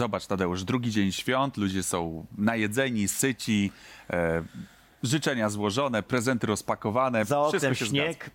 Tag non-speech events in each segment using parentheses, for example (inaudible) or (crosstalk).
Zobacz, Tadeusz, drugi dzień świąt, ludzie są najedzeni, syci, e, życzenia złożone, prezenty rozpakowane. Za oknem wszystko się śnieg.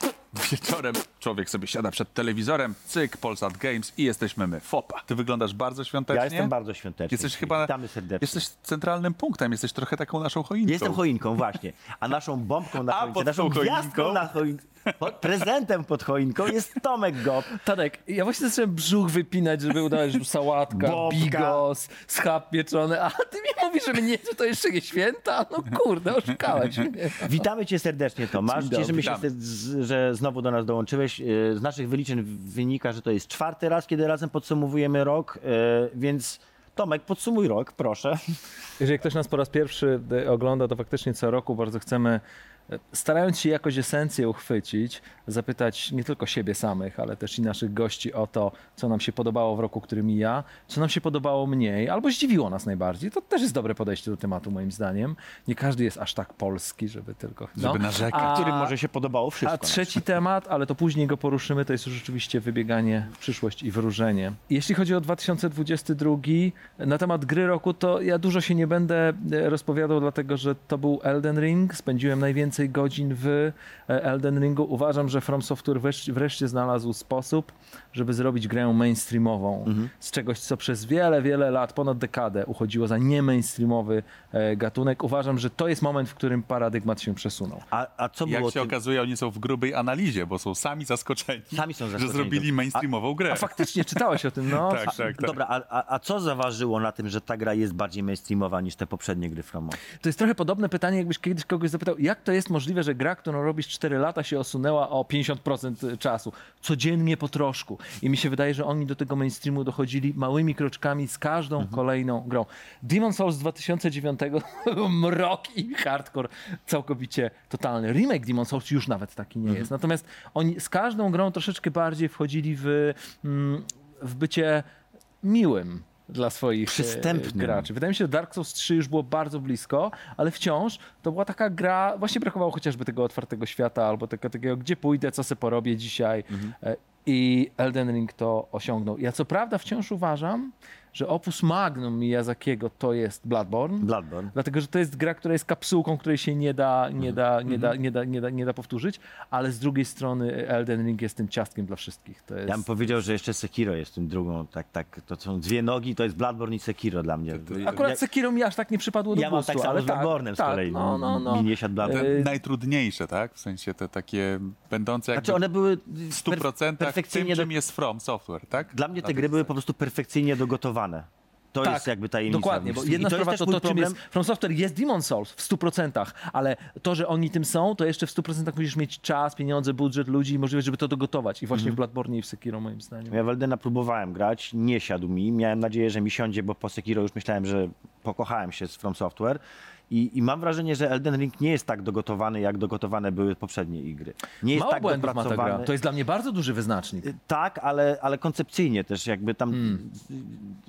zgadza. Wieczorem człowiek sobie siada przed telewizorem, cyk, Polsat Games i jesteśmy my. Fopa. Ty wyglądasz bardzo świątecznie. Ja jestem bardzo świąteczny. Jesteś chyba... Witamy serdecznie. Jesteś centralnym punktem, jesteś trochę taką naszą choinką. Jestem choinką, właśnie. A naszą bombką na A choince, pod naszą gwiazdką na choince, pod, prezentem pod choinką jest Tomek Gop. Tadek, ja właśnie zacząłem brzuch wypinać, żeby udawać, że sałatka, Bombka. bigos, schab pieczony, a ty mi mówisz, że nie, że to jeszcze nie święta? No kurde, oszukałeś mnie. Witamy cię serdecznie, Tomasz. Cieszymy się, że znowu do nas dołączyłeś. E, Z naszych wyliczeń wynika, że to jest czwarty raz, kiedy razem podsumowujemy rok, e, więc Tomek, podsumuj rok, proszę. Jeżeli ktoś nas po raz pierwszy e, ogląda, to faktycznie co roku bardzo chcemy, starając się jakoś esencję uchwycić, zapytać nie tylko siebie samych, ale też i naszych gości o to, co nam się podobało w roku, który mija, co nam się podobało mniej, albo zdziwiło nas najbardziej. To też jest dobre podejście do tematu, moim zdaniem. Nie każdy jest aż tak polski, żeby tylko... no. Żeby narzekać. A- Którym może się podobało wszystko. A trzeci temat, ale to później go poruszymy, to jest już rzeczywiście wybieganie w przyszłość i wróżenie. Jeśli chodzi o 2022, na temat gry roku, to ja dużo się nie będę e, rozpowiadał, dlatego że to był Elden Ring. Spędziłem najwięcej godzin w e, Elden Ringu. Uważam, że From Software wreszcie, wreszcie znalazł sposób, żeby zrobić grę mainstreamową. Z czegoś, co przez wiele, wiele lat, ponad dekadę uchodziło za nie mainstreamowy e, gatunek. Uważam, że to jest moment, w którym paradygmat się przesunął. A, a co Jak było się tym- okazuje, oni są w grubej analizie, bo są sami zaskoczeni, Sami są że zaskoczeni. zrobili mainstreamową grę. A faktycznie czytałeś o tym, no. (laughs) Tak, tak, tak. Dobra, a, a, a co zaważyło na tym, że ta gra jest bardziej mainstreamowa niż te poprzednie gry Fromo? To jest trochę podobne pytanie, jakbyś kiedyś kogoś zapytał, jak to jest możliwe, że gra, którą robisz 4 lata, się osunęła o 50% czasu, codziennie po troszku. I mi się wydaje, że oni do tego mainstreamu dochodzili małymi kroczkami z każdą Mhm. kolejną grą. Demon Souls z 2009 (laughs) mrok i hardcore całkowicie totalny. Remake Demon Souls już nawet taki Mhm. nie jest. Natomiast oni z każdą grą troszeczkę bardziej wchodzili w, mm, w bycie miłym dla swoich e, Przystępnym. graczy. Wydaje mi się, że Dark Souls 3 już było bardzo blisko, ale wciąż to była taka gra, właśnie brakowało chociażby tego otwartego świata albo tego, takiego, gdzie pójdę, co se porobię dzisiaj. E, I Elden Ring to osiągnął. Ja co prawda wciąż uważam, że opus magnum Miyazakiego to jest Bloodborne. Bloodborne. Dlatego, że to jest gra, która jest kapsułką, której się nie da, nie da, nie da, nie da, nie da, nie da powtórzyć, ale z drugiej strony Elden Ring jest tym ciastkiem dla wszystkich. To jest... Ja bym powiedział, że jeszcze Sekiro jest tym drugą, tak, tak, to są dwie nogi, to jest Bloodborne i Sekiro dla mnie. Akurat Ja- Sekiro mi aż tak nie przypadło do Ja mam gustu, tak samo ale z tak, Bloodborne'em z tak, kolei. No, no, no. Mi nie siadł Bloodborne. Te Y- najtrudniejsze, tak? W sensie te takie będące jakby Znaczy one były w 100% tym, perfekcyjnie czym do... jest From Software, tak? Dla mnie te gry były po prostu perfekcyjnie dogotowane. To Tak, jest jakby tajemnica. Dokładnie, bo I jedna to jest sprawa to, to czym problem. jest From Software jest Demon Souls w 100%, ale to, że oni tym są, to jeszcze w 100% musisz mieć czas, pieniądze, budżet, ludzi i możliwość, żeby to dogotować. I właśnie w Bloodborne i w Sekiro moim zdaniem. Ja w Eldena próbowałem grać, nie siadł mi. Miałem nadzieję, że mi siądzie, bo po Sekiro już myślałem, że pokochałem się z From Software. I, I mam wrażenie, że Elden Ring nie jest tak dogotowany, jak dogotowane były poprzednie igry. Nie jest Mało tak błędów ma ta gra. To jest dla mnie bardzo duży wyznacznik. Tak, ale, ale koncepcyjnie też jakby tam. Hmm.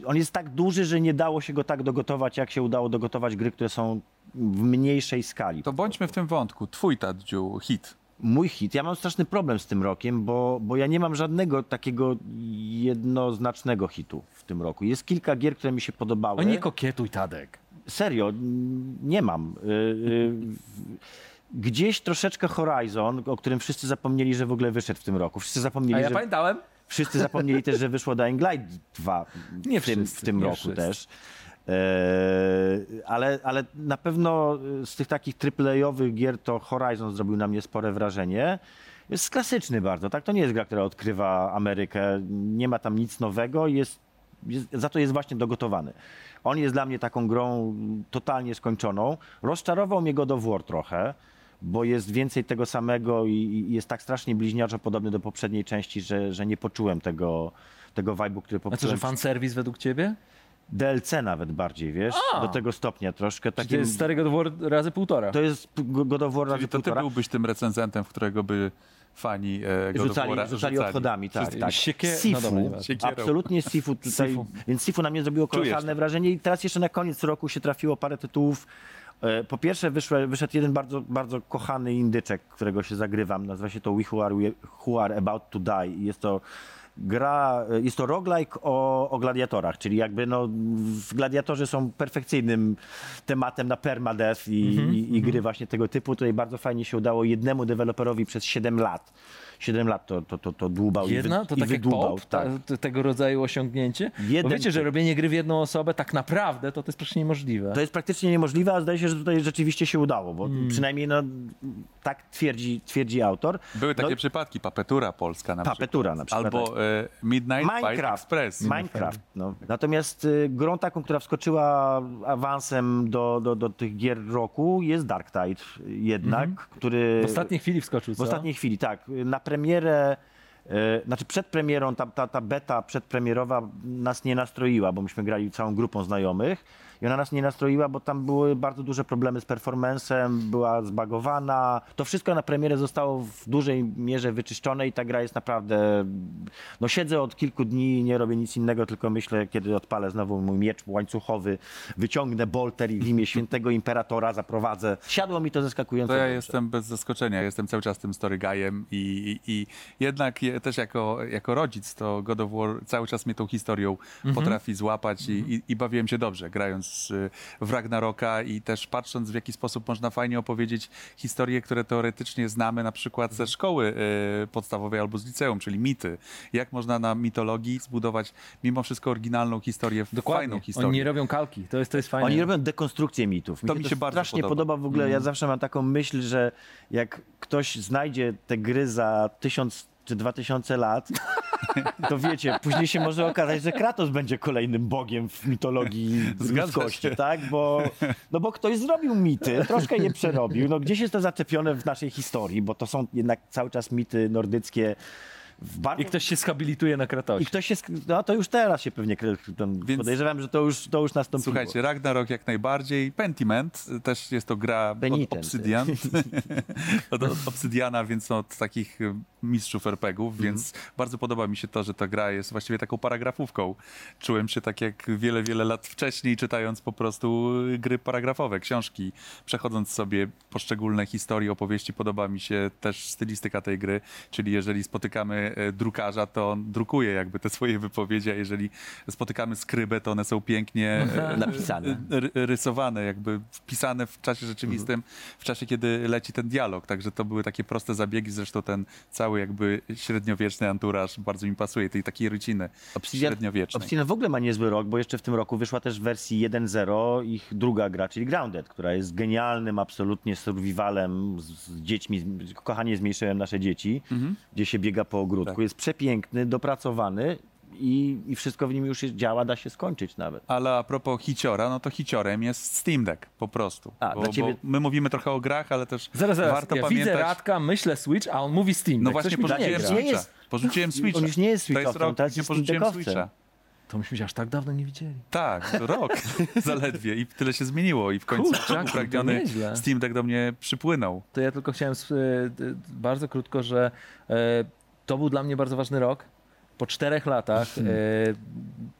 On jest tak duży, że nie dało się go tak dogotować, jak się udało dogotować gry, które są w mniejszej skali. To bądźmy w tym wątku. Twój Taddziu hit. Mój hit. Ja mam straszny problem z tym rokiem, bo, bo ja nie mam żadnego takiego jednoznacznego hitu w tym roku. Jest kilka gier, które mi się podobały. O nie kokietuj, Tadek. Serio, nie mam. Y, y, Gdzieś troszeczkę Horizon, o którym wszyscy zapomnieli, że w ogóle wyszedł w tym roku. Wszyscy A zapomnieli, ja że... pamiętałem. Wszyscy zapomnieli też, że wyszło Dying Light 2 (laughs) Nie w tym, wszyscy, w tym nie roku wszyscy. też. Eee, ale, ale na pewno z tych takich AAA-owych gier to Horizon zrobił na mnie spore wrażenie. Jest klasyczny bardzo, tak? To nie jest gra, która odkrywa Amerykę. Nie ma tam nic nowego, jest, jest, za to jest właśnie dogotowany. On jest dla mnie taką grą totalnie skończoną. Rozczarował mnie God of War trochę, bo jest więcej tego samego i, i jest tak strasznie bliźniaczo podobny do poprzedniej części, że, że nie poczułem tego, tego vibe'u, który A co, że poczułem. fanserwis według ciebie? DLC nawet bardziej, wiesz? A! Do tego stopnia troszkę. Czyli to Takim, jest Starego War razy półtora. to jest God of War razy Czyli to ty półtora. byłbyś tym recenzentem, w którego by fani e, Rzucali, rzucali odchodami, tak, tak. No Sifu. Siekierą. absolutnie Sifu tutaj, Sifu. więc Sifu na mnie zrobiło kolosalne wrażenie i teraz jeszcze na koniec roku się trafiło parę tytułów. E, Po pierwsze wyszły, wyszedł jeden bardzo, bardzo kochany indyczek, którego się zagrywam, nazywa się to We Who Are, Who Are About to Die i jest to gra, e, jest to roguelike o, o gladiatorach, czyli jakby no w gladiatorzy są perfekcyjnym tematem na permadeath i, Mhm, i, i gry właśnie tego typu. Tutaj bardzo fajnie się udało jednemu deweloperowi przez 7 lat. 7 lat to, to, to, to dłubał i, Jedna? wy, To i tak wydłubał. pop? tak. Ta, tego rodzaju osiągnięcie? Bo Jeden wiecie, że robienie gry w jedną osobę tak naprawdę to, to jest praktycznie niemożliwe. To jest praktycznie niemożliwe, a zdaje się, że tutaj rzeczywiście się udało, bo Hmm. przynajmniej no, tak twierdzi, twierdzi autor. Były takie no, przypadki, papetura polska na Papetura przykład. na przykład, tak. Albo e, Midnight Fight Minecraft. Express. Minecraft. No. Natomiast y, grą taką, która wskoczyła awansem do, do, do tych gier roku jest Dark Tide jednak, który... Mhm. W ostatniej chwili wskoczył, W co? ostatniej chwili, tak. Na premierę, e, znaczy przed premierą, ta, ta, ta beta przedpremierowa nas nie nastroiła, bo myśmy grali całą grupą znajomych i ona nas nie nastroiła, bo tam były bardzo duże problemy z performancem, była zbagowana. To wszystko na premierę zostało w dużej mierze wyczyszczone i ta gra jest naprawdę... No siedzę od kilku dni, nie robię nic innego, tylko myślę, kiedy odpalę znowu mój miecz łańcuchowy, wyciągnę bolter i w imię świętego imperatora zaprowadzę. Siadło mi to zaskakująco To ja dobrze. jestem bez zaskoczenia, jestem cały czas tym story guyem i, i, i jednak je, też jako, jako rodzic to God of War cały czas mnie tą historią potrafi złapać i, i, i bawiłem się dobrze grając y, w Ragnaroka i też patrząc w jaki sposób można fajnie opowiedzieć historie, które teoretycznie znamy na przykład ze szkoły y, podstawowej albo z liceum, czyli mity. Jak można na mitologii zbudować mimo wszystko oryginalną historię, Dokładnie. fajną historię. Oni nie robią kalki, to jest, to jest fajne. Oni robią dekonstrukcję mitów. To mi się bardzo strasznie podoba. podoba. w ogóle. Mm. Ja zawsze mam taką myśl, że jak ktoś znajdzie te gry za tysiąc czy dwa tysiące lat, to wiecie, później się może okazać, że Kratos będzie kolejnym bogiem w mitologii ludzkości, tak? Bo, no bo ktoś zrobił mity, troszkę je przerobił. No gdzieś jest to zaczepione w naszej historii, bo to są jednak cały czas mity nordyckie. W bardzo I ktoś się skabilituje na Kratosie. i ktoś się, sk- no to już teraz się pewnie Więc- podejrzewam, że to już, to już nastąpiło. Słuchajcie, Ragnarok jak najbardziej. Pentiment też jest to gra od Penitent. Obsidian. (laughs) od, od Obsidiana, więc od takich mistrzów RPGów, Mhm. więc bardzo podoba mi się to, że ta gra jest właściwie taką paragrafówką. Czułem się tak jak wiele, wiele lat wcześniej, czytając po prostu gry paragrafowe, książki, przechodząc sobie poszczególne historie, opowieści. Podoba mi się też stylistyka tej gry, czyli jeżeli spotykamy e, drukarza, to on drukuje jakby te swoje wypowiedzi, a jeżeli spotykamy skrybę, to one są pięknie e, Napisane. ry- rysowane, jakby wpisane w czasie rzeczywistym, w czasie, kiedy leci ten dialog. Także to były takie proste zabiegi, zresztą ten cały jakby średniowieczny anturaż bardzo mi pasuje, tej takiej ryciny średniowiecznej. Obsidian w ogóle ma niezły rok, bo jeszcze w tym roku wyszła też w wersji 1.0 ich druga gra, czyli Grounded, która jest genialnym absolutnie survivalem z, z dziećmi. Kochanie zmniejszyłem nasze dzieci, Mhm. gdzie się biega po ogródku. Tak. Jest przepiękny, dopracowany i, i wszystko w nim już jest, działa, da się skończyć nawet. Ale a propos hiciora, no to hiciorem jest Steam Deck po prostu. A, bo, dla ciebie- bo my mówimy trochę o grach, ale też Zaraz, zaraz. warto ja pamiętać... widzę Radka, myślę Switch, a on mówi Steam. No właśnie coś mi tu porzuciłem. Nie Switcha. jest- Porzuciłem Switcha. On już nie jest To jest Switchowcem, rok, teraz jest porzuciłem. Switcha. To myśmy się aż tak dawno nie widzieli. Tak, rok (laughs) zaledwie i tyle się zmieniło i w końcu Kurczak, to upragniony. Steam Deck do mnie przypłynął. To ja tylko chciałem e, bardzo krótko, że e, to był dla mnie bardzo ważny rok. Po czterech latach e,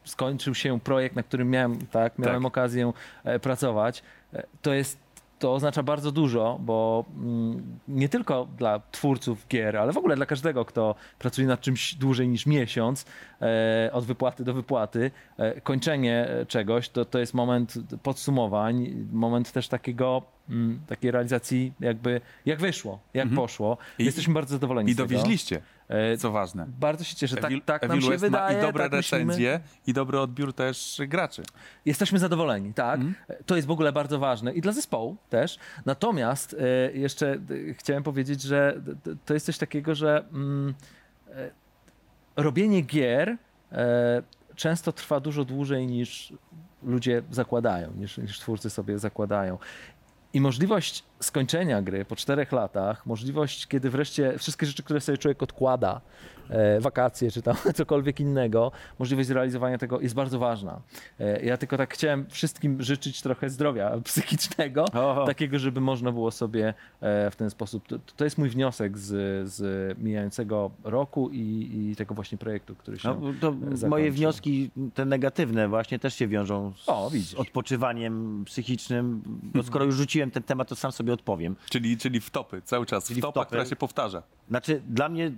skończył się projekt, na którym miałem, tak, miałem Tak. okazję e, pracować. E, to jest to oznacza bardzo dużo, bo mm, nie tylko dla twórców gier, ale w ogóle dla każdego, kto pracuje nad czymś dłużej niż miesiąc, e, od wypłaty do wypłaty, e, kończenie e, czegoś, to, to jest moment podsumowań, moment też takiego, mm, takiej realizacji jakby, jak wyszło, jak poszło. I- Jesteśmy bardzo zadowoleni I z tego. dowieźliście, E, co ważne. Bardzo się cieszę, tak, Evil- tak nam Evil się West wydaje. i dobre tak myślimy. recenzje, i dobry odbiór też graczy. Jesteśmy zadowoleni, tak. Mhm. To jest w ogóle bardzo ważne i dla zespołu też. Natomiast e, jeszcze e, chciałem powiedzieć, że to jest coś takiego, że mm, e, robienie gier e, często trwa dużo dłużej niż ludzie zakładają, niż, niż twórcy sobie zakładają. I możliwość skończenia gry po czterech latach, możliwość, kiedy wreszcie wszystkie rzeczy, które sobie człowiek odkłada, e, wakacje czy tam (laughs) cokolwiek innego, możliwość zrealizowania tego jest bardzo ważna. E, ja tylko tak chciałem wszystkim życzyć trochę zdrowia (laughs) psychicznego, Oho. takiego, żeby można było sobie e, w ten sposób. To, to jest mój wniosek z, z mijającego roku i, i tego właśnie projektu, który się. No, to zakończy. moje wnioski, te negatywne właśnie też się wiążą z O, widzisz. odpoczywaniem psychicznym, bo skoro już rzuciłem ten temat, to sam sobie odpowiem. Czyli, czyli wtopy, cały czas. Czyli Wtopa, wtopy. która się powtarza. Znaczy, dla mnie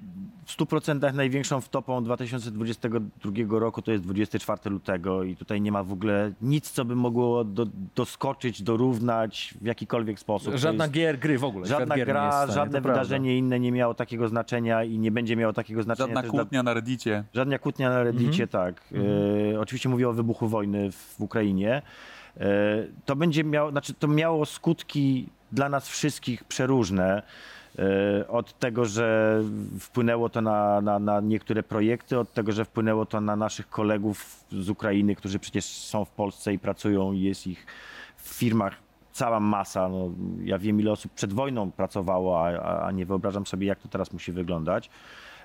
w 100% największą wtopą 2022 roku to jest 24 lutego i tutaj nie ma w ogóle nic, co by mogło do, doskoczyć, dorównać w jakikolwiek sposób. Żadna jest, gier gry w ogóle. żadna gra, stanie, żadne to prawda. wydarzenie inne nie miało takiego znaczenia i nie będzie miało takiego znaczenia. Żadna dla- kłótnia na reddicie. Żadna kłótnia na Reddicie, tak. E, oczywiście mówię o wybuchu wojny w, w Ukrainie. E, to będzie miało, znaczy to miało skutki dla nas wszystkich przeróżne. E, od tego, że wpłynęło to na, na, na niektóre projekty, od tego, że wpłynęło to na naszych kolegów z Ukrainy, którzy przecież są w Polsce i pracują i jest ich w firmach cała masa. No, ja wiem, ile osób przed wojną pracowało, a, a- a nie wyobrażam sobie, jak to teraz musi wyglądać.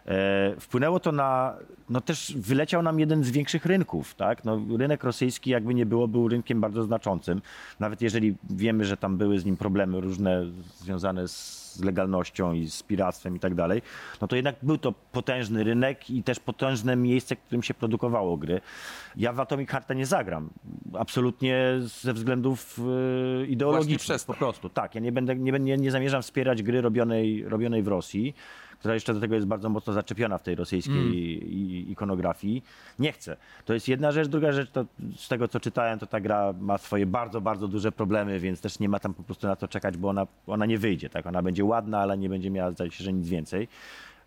E, wpłynęło to na, no też wyleciał nam jeden z większych rynków, tak? No, rynek rosyjski jakby nie było, był rynkiem bardzo znaczącym. Nawet jeżeli wiemy, że tam były z nim problemy różne związane z legalnością i z piractwem i tak dalej, no to jednak był to potężny rynek i też potężne miejsce, w którym się produkowało gry. Ja w Atomic Hearta nie zagram. Absolutnie ze względów e, ideologicznych przez to. po prostu. Tak, ja nie będę, nie, będę- nie, nie zamierzam wspierać gry robionej, robionej w Rosji, która jeszcze do tego jest bardzo mocno zaczepiona w tej rosyjskiej i, ikonografii. Nie chcę. To jest jedna rzecz. Druga rzecz, to z tego co czytałem, to ta gra ma swoje bardzo, bardzo duże problemy, więc też nie ma tam po prostu na to czekać, bo ona, ona nie wyjdzie. Tak? Ona będzie ładna, ale nie będzie miała, zdaje się, że nic więcej.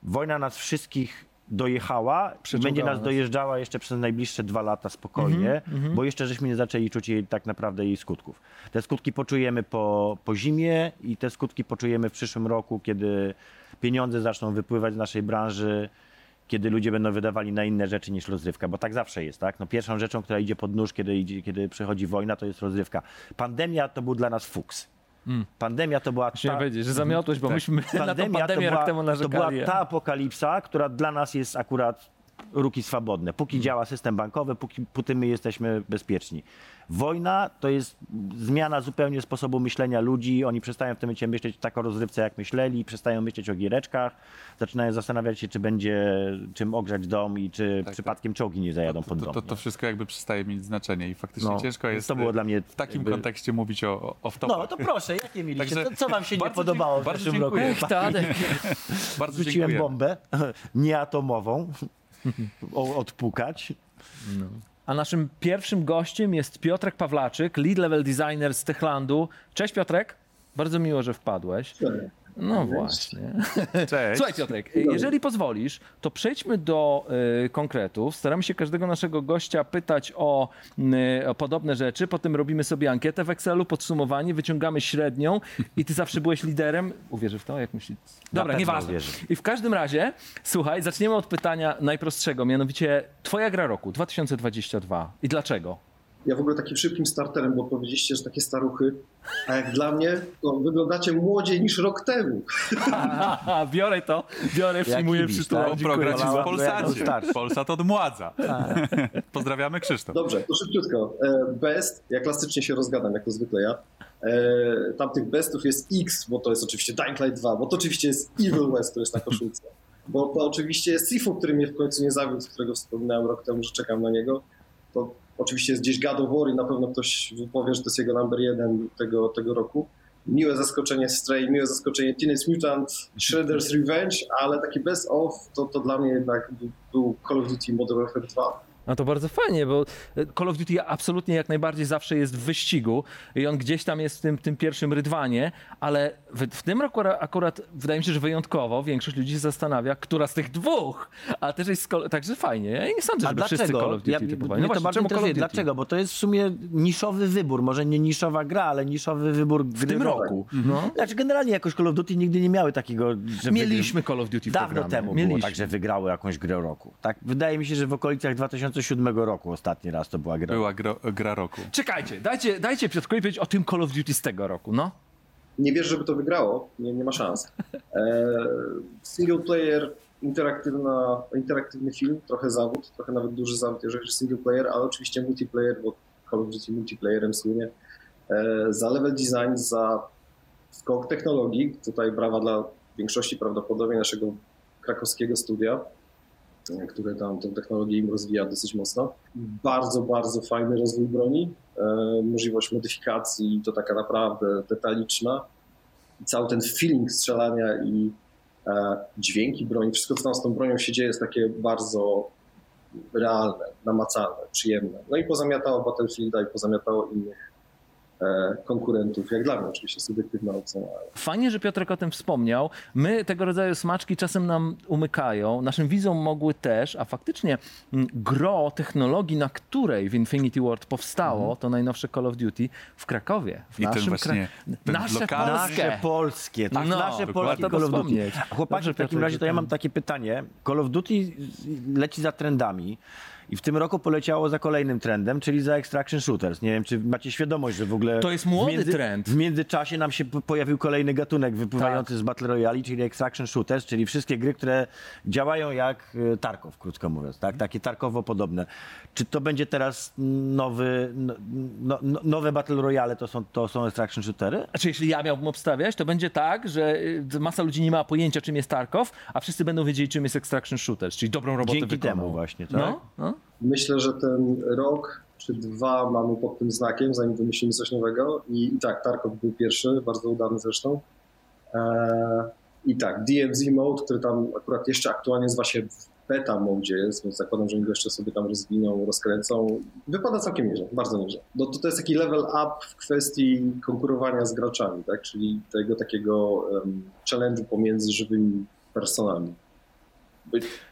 Wojna nas wszystkich dojechała będzie nas nas. dojeżdżała jeszcze przez najbliższe dwa lata spokojnie, bo jeszcze żeśmy nie zaczęli czuć jej tak naprawdę jej skutków. Te skutki poczujemy po, po zimie i te skutki poczujemy w przyszłym roku, kiedy pieniądze zaczną wypływać z naszej branży, kiedy ludzie będą wydawali na inne rzeczy niż rozrywka, bo tak zawsze jest, tak? No pierwszą rzeczą, która idzie pod nóż, kiedy, idzie, kiedy przychodzi wojna, to jest rozrywka. Pandemia to był dla nas fuks. Pandemia to była ta, powiedzieć, że zamiotłeś, bo myśmy (laughs) na tą pandemia, pandemię to była, rok temu to była narzekali. ta apokalipsa, która dla nas jest akurat ruki swobodne. Póki działa system bankowy, póki, póty my jesteśmy bezpieczni. Wojna to jest zmiana zupełnie sposobu myślenia ludzi. Oni przestają w tym momencie myśleć tak o rozrywce, jak myśleli, przestają myśleć o giereczkach, zaczynają zastanawiać się, czy będzie czym ogrzać dom i czy Tak, przypadkiem czołgi nie zajadą pod To, dom. to, to nie? wszystko jakby przestaje mieć znaczenie i faktycznie No, ciężko jest to było e, dla mnie w takim jakby- kontekście mówić o, o, wtopach. No to proszę, jakie mieliście? Także Co, co wam się nie bardzo podobało w bardzo zeszłym roku? dziękuję. Ech, Tadek. (laughs) Bardzo Rzuciłem dziękuję. bombę (laughs) nieatomową, o, odpukać. A naszym pierwszym gościem jest Piotrek Pawlaczyk, lead level designer z Techlandu. Cześć Piotrek, bardzo miło, że wpadłeś. No właśnie. (laughs) Cześć. Słuchaj Piotrek, jeżeli pozwolisz, to przejdźmy do y, konkretów. Staramy się każdego naszego gościa pytać o, y, o podobne rzeczy, potem robimy sobie ankietę w Excelu, podsumowanie, wyciągamy średnią i ty zawsze byłeś liderem. Uwierzy w to, jak myślisz? Dobra, nieważne. I w każdym razie, słuchaj, zaczniemy od pytania najprostszego, mianowicie twoja gra roku 2022 i dlaczego? Ja w ogóle takim szybkim starterem, bo powiedzieliście, że takie staruchy, a jak dla mnie, to wyglądacie młodziej niż rok temu. Haha, biorę to, biorę, przyjmuję tak? Jest za- w Polsacie. Polsat odmładza. Pozdrawiamy Krzysztof. Dobrze, to szybciutko. E, Best, ja klasycznie się rozgadam, jak to zwykle ja. E, Tam tych bestów jest X, bo to jest oczywiście Dying Light 2, bo to oczywiście jest Evil West, który jest na koszulce. Bo to oczywiście jest Sifu, który mnie w końcu nie zawiódł, z którego wspominałem rok temu, że czekam na niego. To oczywiście jest gdzieś God of War i na pewno ktoś wypowie, że to jest jego number jeden tego, tego roku. Miłe zaskoczenie Stray, miłe zaskoczenie Teenage Mutant, Shredder's Revenge, ale taki best of to, to dla mnie jednak był Call of Duty Modern Warfare 2. No to bardzo fajnie, bo Call of Duty absolutnie jak najbardziej zawsze jest w wyścigu i on gdzieś tam jest w tym, tym pierwszym rydwanie, ale w, w tym roku ra- akurat wydaje mi się, że wyjątkowo większość ludzi się zastanawia, która z tych dwóch, a też jest, Call- także fajnie. Ja nie sądzę, żeby wszyscy Call dlaczego? of Duty Ja, typowali. No to właśnie, bardzo czemu Call of. Duty? Dlaczego? Bo to jest w sumie niszowy wybór. Może nie niszowa gra, ale niszowy wybór W tym roku. No. Znaczy generalnie jakoś Call of Duty nigdy nie miały takiego, że Mieliśmy Call of Duty w Dawno programie. temu Mieliśmy. było tak, że wygrały jakąś grę roku. Tak, wydaje mi się, że w okolicach 2007 roku ostatni raz to była gra. Była gra, gra roku. Czekajcie, dajcie, dajcie Piotrkowi powiedzieć o tym Call of Duty z tego roku, no. Nie wierzę, żeby to wygrało, nie, nie ma szans. E, single player, interaktywna, interaktywny film, trochę zawód, trochę nawet duży zawód, jeżeli chodzi o single player, ale oczywiście multiplayer, bo Call of Duty multiplayerem słynie. E, za level design, za skok technologii, tutaj brawa dla większości prawdopodobnie naszego krakowskiego studia, które tam tę technologię im rozwija dosyć mocno. Bardzo, bardzo fajny rozwój broni, e, możliwość modyfikacji, to taka naprawdę detaliczna. Cały ten feeling strzelania i e, dźwięki broni, wszystko co tam z tą bronią się dzieje jest takie bardzo realne, namacalne, przyjemne. No i pozamiatało Battlefielda i pozamiatało innych e, konkurentów, jak dla mnie oczywiście subiektywna ocena. Fajnie, że Piotrek o tym wspomniał. My tego rodzaju smaczki czasem nam umykają, naszym widzom mogły też, a faktycznie mm, gro technologii, na której w Infinity Ward powstało, to najnowsze Call of Duty w Krakowie. W I ten naszym właśnie, ten nasze lokalny- polskie. Nasze polskie, tak, No, nasze polskie Call of Duty. Chłopaki, Dobrze, w takim Piotrek, razie to ja mam takie pytanie. Call of Duty leci za trendami. I w tym roku poleciało za kolejnym trendem, czyli za Extraction Shooters. Nie wiem, czy macie świadomość, że w ogóle. To jest młody w między, trend. W międzyczasie nam się pojawił kolejny gatunek wypływający z Battle Royale, czyli Extraction Shooters, czyli wszystkie gry, które działają jak e, Tarkov, krótko mówiąc. Tak? Takie Tarkowo podobne. Czy to będzie teraz nowy, no, no, no, nowe Battle Royale to są, to są Extraction Shootery? Znaczy, jeśli ja miałbym obstawiać, to będzie tak, że y, masa ludzi nie ma pojęcia, czym jest Tarkov, a wszyscy będą wiedzieli, czym jest Extraction Shooters, czyli dobrą robotę Dzięki wykonał. temu właśnie, tak? No, no. Myślę, że ten rok czy dwa mamy pod tym znakiem, zanim wymyślimy coś nowego. I, i tak, Tarkov był pierwszy, bardzo udany zresztą. Eee, I tak, DFZ Mode, który tam akurat jeszcze aktualnie nazywa się beta mode jest, więc zakładam, że oni go jeszcze sobie tam rozwiną, rozkręcą. Wypada całkiem nieźle, bardzo nieźle. No to, to jest taki level up w kwestii konkurowania z graczami, tak? czyli tego takiego um, challenge'u pomiędzy żywymi personami.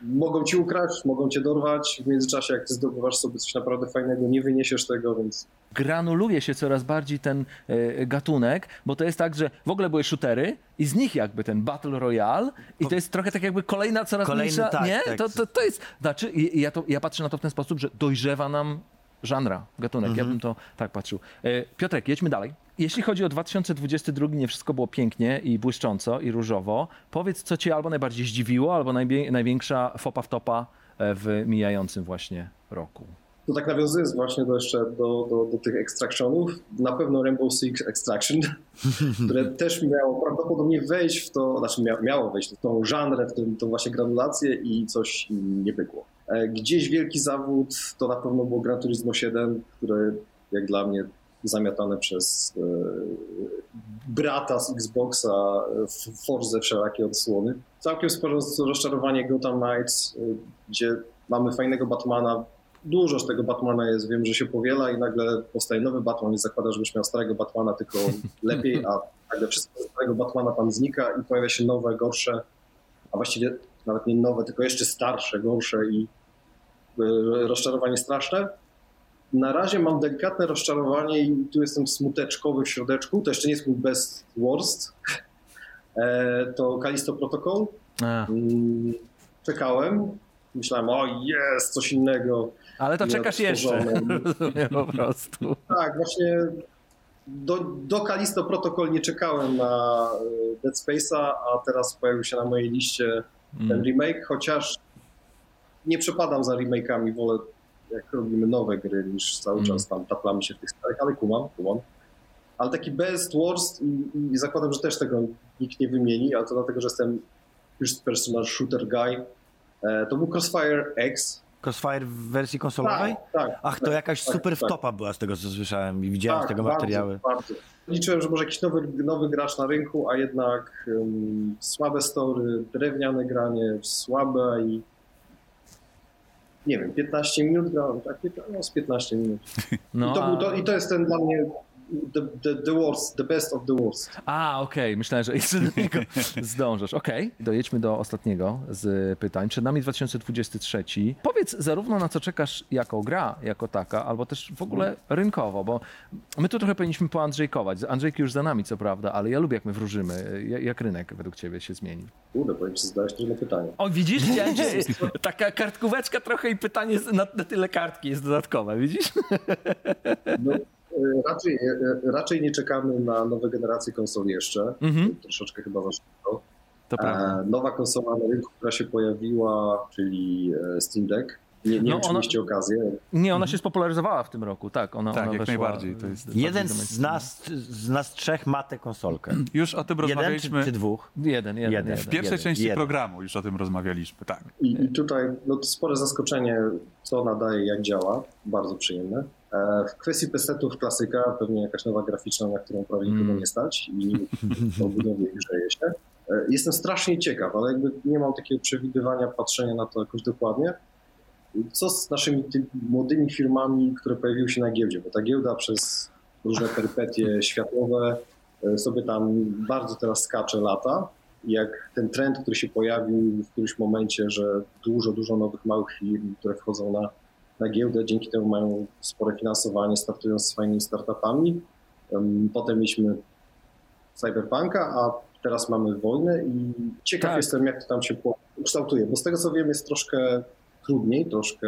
Mogą ci ukraść, mogą cię dorwać. W międzyczasie, jak ty zdobywasz sobie coś naprawdę fajnego, nie wyniesiesz tego, więc granuluje się coraz bardziej ten e, gatunek, bo to jest tak, że w ogóle były shootery i z nich jakby ten Battle Royale i to jest trochę tak jakby kolejna, coraz Kolejny, mniejsza, tak, nie? tak. To, to, to jest, znaczy ja, to, ja patrzę na to w ten sposób, że dojrzewa nam żanra, gatunek. Mhm. Ja bym to tak patrzył. E, Piotrek, jedźmy dalej. Jeśli chodzi o 2022, nie wszystko było pięknie i błyszcząco i różowo. Powiedz, co cię albo najbardziej zdziwiło, albo najbie- największa fopa w topa e, w mijającym właśnie roku. to tak nawiązując właśnie do jeszcze do, do, do tych extractionów, na pewno Rainbow Six Extraction, (laughs) które też miało prawdopodobnie wejść w to, znaczy mia, miało wejść w tą żanrę, w tą, tą właśnie granulację i coś nie pykło. E, Gdzieś wielki zawód to na pewno było Gran Turismo 7, które jak dla mnie zamiatane przez e, brata z Xboxa e, w Forze wszelakie odsłony. Całkiem sporo rozczarowanie Gotham Knights, gdzie mamy fajnego Batmana, dużo z tego Batmana jest, wiem, że się powiela i nagle powstaje nowy Batman i zakładasz, żebyś miał starego Batmana, tylko (laughs) lepiej, a nagle wszystko z starego Batmana tam znika i pojawia się nowe, gorsze, a właściwie nawet nie nowe, tylko jeszcze starsze, gorsze i y, rozczarowanie straszne. Na razie mam delikatne rozczarowanie i tu jestem smuteczkowy w środeczku, to jeszcze nie jest mój best worst. (laughs) E, To Kalisto Protocol. A, Mm, Czekałem, myślałem, o jest, coś innego. ale to czekasz jeszcze. (laughs) Po prostu. Tak, właśnie do, do Kalisto Protocol nie czekałem na e, Dead Space'a, a teraz pojawił się na mojej liście ten Mm. remake, chociaż nie przepadam za remake'ami, wolę jak robimy nowe gry, niż cały Mm. czas tam taplamy się w tych starych, ale kumam, kumam. Ale taki best, worst i, i zakładam, że też tego nikt nie wymieni, ale to dlatego, że jestem first person shooter guy. E, To był Crossfire X. Crossfire w wersji konsolowej? Tak, tak. Ach, to tak, jakaś tak, super tak. wtopa była z tego, co słyszałem i widziałem z tego bardzo, materiały. Bardzo. Liczyłem, że może jakiś nowy, nowy gracz na rynku, a jednak um, słabe story, drewniane granie, słabe i nie wiem, 15 minut grałem, tak? No, z 15 minut. (laughs) No, I, to a- był, to, I to jest ten dla mnie the, the, the worst, the best of the worst. A, okej, myślałem, że jeszcze do niego (laughs) zdążysz. Okej, dojedźmy do ostatniego z pytań. Przed nami 2023. Powiedz zarówno na co czekasz jako gra, jako taka, albo też w ogóle rynkowo, bo my tu trochę powinniśmy poandrzejkować. Andrzejki już za nami, co prawda, ale ja lubię, jak my wróżymy. Ja- Jak rynek według ciebie się zmieni? Kurde, powiem ci, zadałeś trudne pytanie. O, widzisz? (laughs) Taka kartkóweczka trochę i pytanie na, na tyle kartki jest dodatkowe, widzisz? No, raczej, e, raczej nie czekamy na nowe generacje konsol jeszcze. Mhm. Troszeczkę chyba prawda. E, Nowa konsola na rynku, która się pojawiła, czyli e, Steam Deck. Nie, nie No wiem, ona- mieliście okazję. Nie, ona się spopularyzowała w tym roku, tak. Ona, Tak, ona jak najbardziej, to jest- Jeden z nas, z nas trzech ma tę konsolkę. (clears throat) Już o tym Jeden czy, rozmawialiśmy czy dwóch? Jeden, jeden, Jeden. w pierwszej jeden, części jeden. programu, już o tym rozmawialiśmy, tak. I, I tutaj no, to spore zaskoczenie, co nadaje, jak działa. Bardzo przyjemne. E, W kwestii pesetów klasyka, pewnie jakaś nowa graficzna, na którą prawie nikogo Mm. nie stać i (laughs) o budowie grzeje się. E, Jestem strasznie ciekaw, ale jakby nie mam takiego przewidywania, patrzenia na to jakoś dokładnie. Co z naszymi młodymi firmami, które pojawiły się na giełdzie? Bo ta giełda przez różne perypetie światowe e, sobie tam bardzo teraz skacze lata. Jak ten trend, który się pojawił w którymś momencie, że dużo, dużo nowych małych firm, które wchodzą na, na giełdę, dzięki temu mają spore finansowanie, startują z fajnymi startupami. Em, Potem mieliśmy Cyberpunka, a teraz mamy wojnę i ciekaw Tak. jestem, jak to tam się ukształtuje, bo z tego co wiem jest troszkę trudniej, troszkę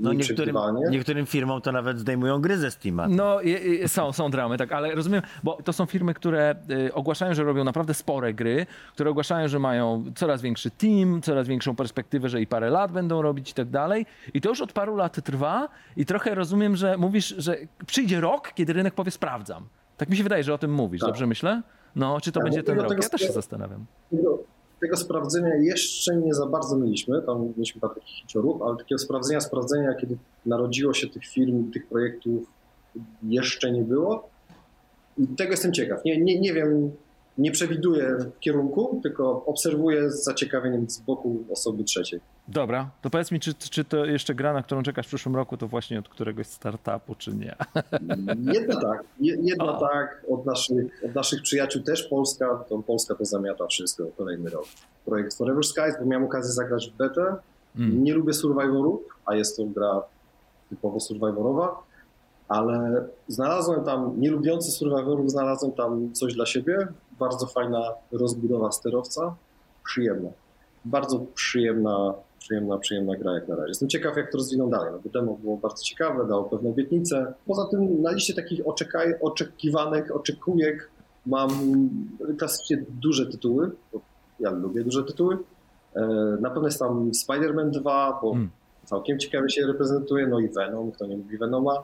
No niektórym, niektórym firmom to nawet zdejmują gry ze Steama. No, je- je- są, są dramy, tak, ale rozumiem, bo to są firmy, które y, ogłaszają, że robią naprawdę spore gry, które ogłaszają, że mają coraz większy team, coraz większą perspektywę, że i parę lat będą robić i tak dalej. I to już od paru lat trwa i trochę rozumiem, że mówisz, że przyjdzie rok, kiedy rynek powie sprawdzam. Tak mi się wydaje, że o tym mówisz, Tak. dobrze myślę? No, czy to Tak, będzie bo ten rok? Ja też się zastanawiam. Tego, tego sprawdzenia jeszcze nie za bardzo mieliśmy, tam mieliśmy parę takich hiciorów, ale takiego sprawdzenia, sprawdzenia, kiedy narodziło się tych firm, tych projektów jeszcze nie było. I tego jestem ciekaw. Nie, nie, nie wiem, nie przewiduję kierunku, tylko obserwuję z zaciekawieniem z boku osoby trzeciej. Dobra, to powiedz mi, czy, czy to jeszcze gra, na którą czekasz w przyszłym roku, to właśnie od któregoś startupu, czy nie? (laughs) Jedna tak, je- jedna O. tak, od naszych, od naszych przyjaciół też Polska, to Polska to zamiata wszystko kolejny rok. Projekt Forever Skies, bo miałem okazję zagrać w betę. Mm. Nie lubię survivorów, a jest to gra typowo survivorowa, ale znalazłem tam, nie lubiący survivorów, znalazłem tam coś dla siebie. Bardzo fajna rozbudowa sterowca, przyjemna. Bardzo przyjemna, przyjemna, przyjemna gra jak na razie. Jestem ciekaw, jak to rozwiną dalej, no bo demo było bardzo ciekawe, dało pewne obietnice. Poza tym na liście takich oczekaj, oczekiwanych, oczekujek mam klasycznie duże tytuły, bo ja lubię duże tytuły. E, Na pewno jest tam Spider-Man 2, bo Mm. całkiem ciekawie się reprezentuje, no i Venom, kto nie lubi Venoma.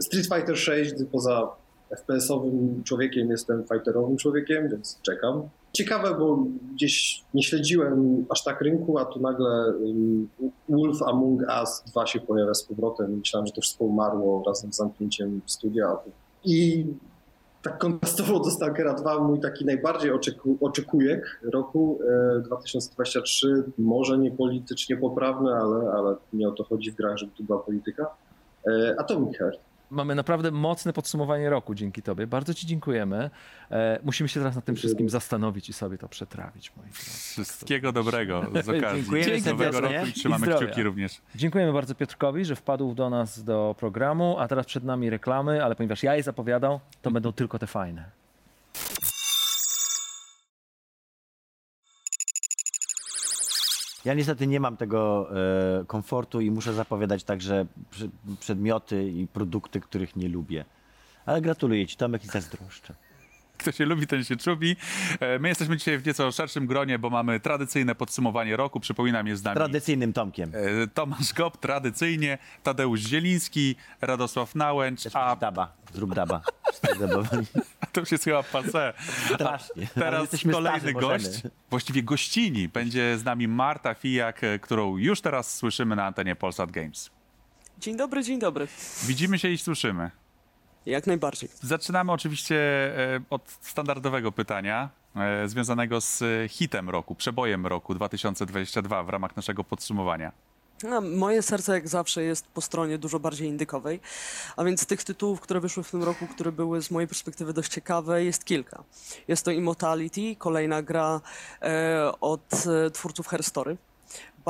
Street Fighter 6, gdy poza FPS-owym człowiekiem jestem fighterowym człowiekiem, więc czekam. Ciekawe, bo gdzieś nie śledziłem aż tak rynku, a tu nagle Wolf Among Us 2 się pojawia z powrotem. Myślałem, że to wszystko umarło razem z zamknięciem studia. a tu- I tak kontrastowo do Stalkera 2 mój taki najbardziej oczeku, oczekujek roku e, 2023, może nie politycznie poprawny, ale, ale nie o to chodzi w grach, żeby tu była polityka. E, Atomic Heart. Mamy naprawdę mocne podsumowanie roku dzięki tobie. Bardzo ci dziękujemy. E, musimy się teraz nad tym wszystkim zastanowić i sobie to przetrawić, moi drodzy. Wszystkiego dobrego z (laughs) okazji Dziękujemy nowego serdecznie. roku i I trzymamy zdrowia. kciuki również. Dziękujemy bardzo Piotrkowi, że wpadł do nas do programu, a teraz przed nami reklamy, ale ponieważ ja je zapowiadał, to będą tylko te fajne. Ja niestety nie mam tego e, komfortu i muszę zapowiadać także przedmioty i produkty, których nie lubię. Ale gratuluję Ci, Tomek, i zazdroszczę. Kto się lubi, ten się czubi. E, My jesteśmy dzisiaj w nieco szerszym gronie, bo mamy tradycyjne podsumowanie roku. Przypominam, jest z nami Tradycyjnym Tomkiem. e, Tomasz Gop, tradycyjnie, Tadeusz Zieliński, Radosław Nałęcz, a Daba, zrób daba. (laughs) To już jest chyba passé. Strasznie. Ale Teraz jesteśmy kolejny starzy, gość, możemy. właściwie gościni, będzie z nami Marta Fijak, e, którą już teraz słyszymy na antenie Polsat Games. Dzień dobry, dzień dobry. Widzimy się i słyszymy. Jak najbardziej. Zaczynamy oczywiście e, od standardowego pytania e, związanego z hitem roku, przebojem roku 2022 w ramach naszego podsumowania. A moje serce jak zawsze jest po stronie dużo bardziej indykowej, a więc tych tytułów, które wyszły w tym roku, które były z mojej perspektywy dość ciekawe, jest kilka. Jest to Immortality, kolejna gra e, od e, twórców Herstory.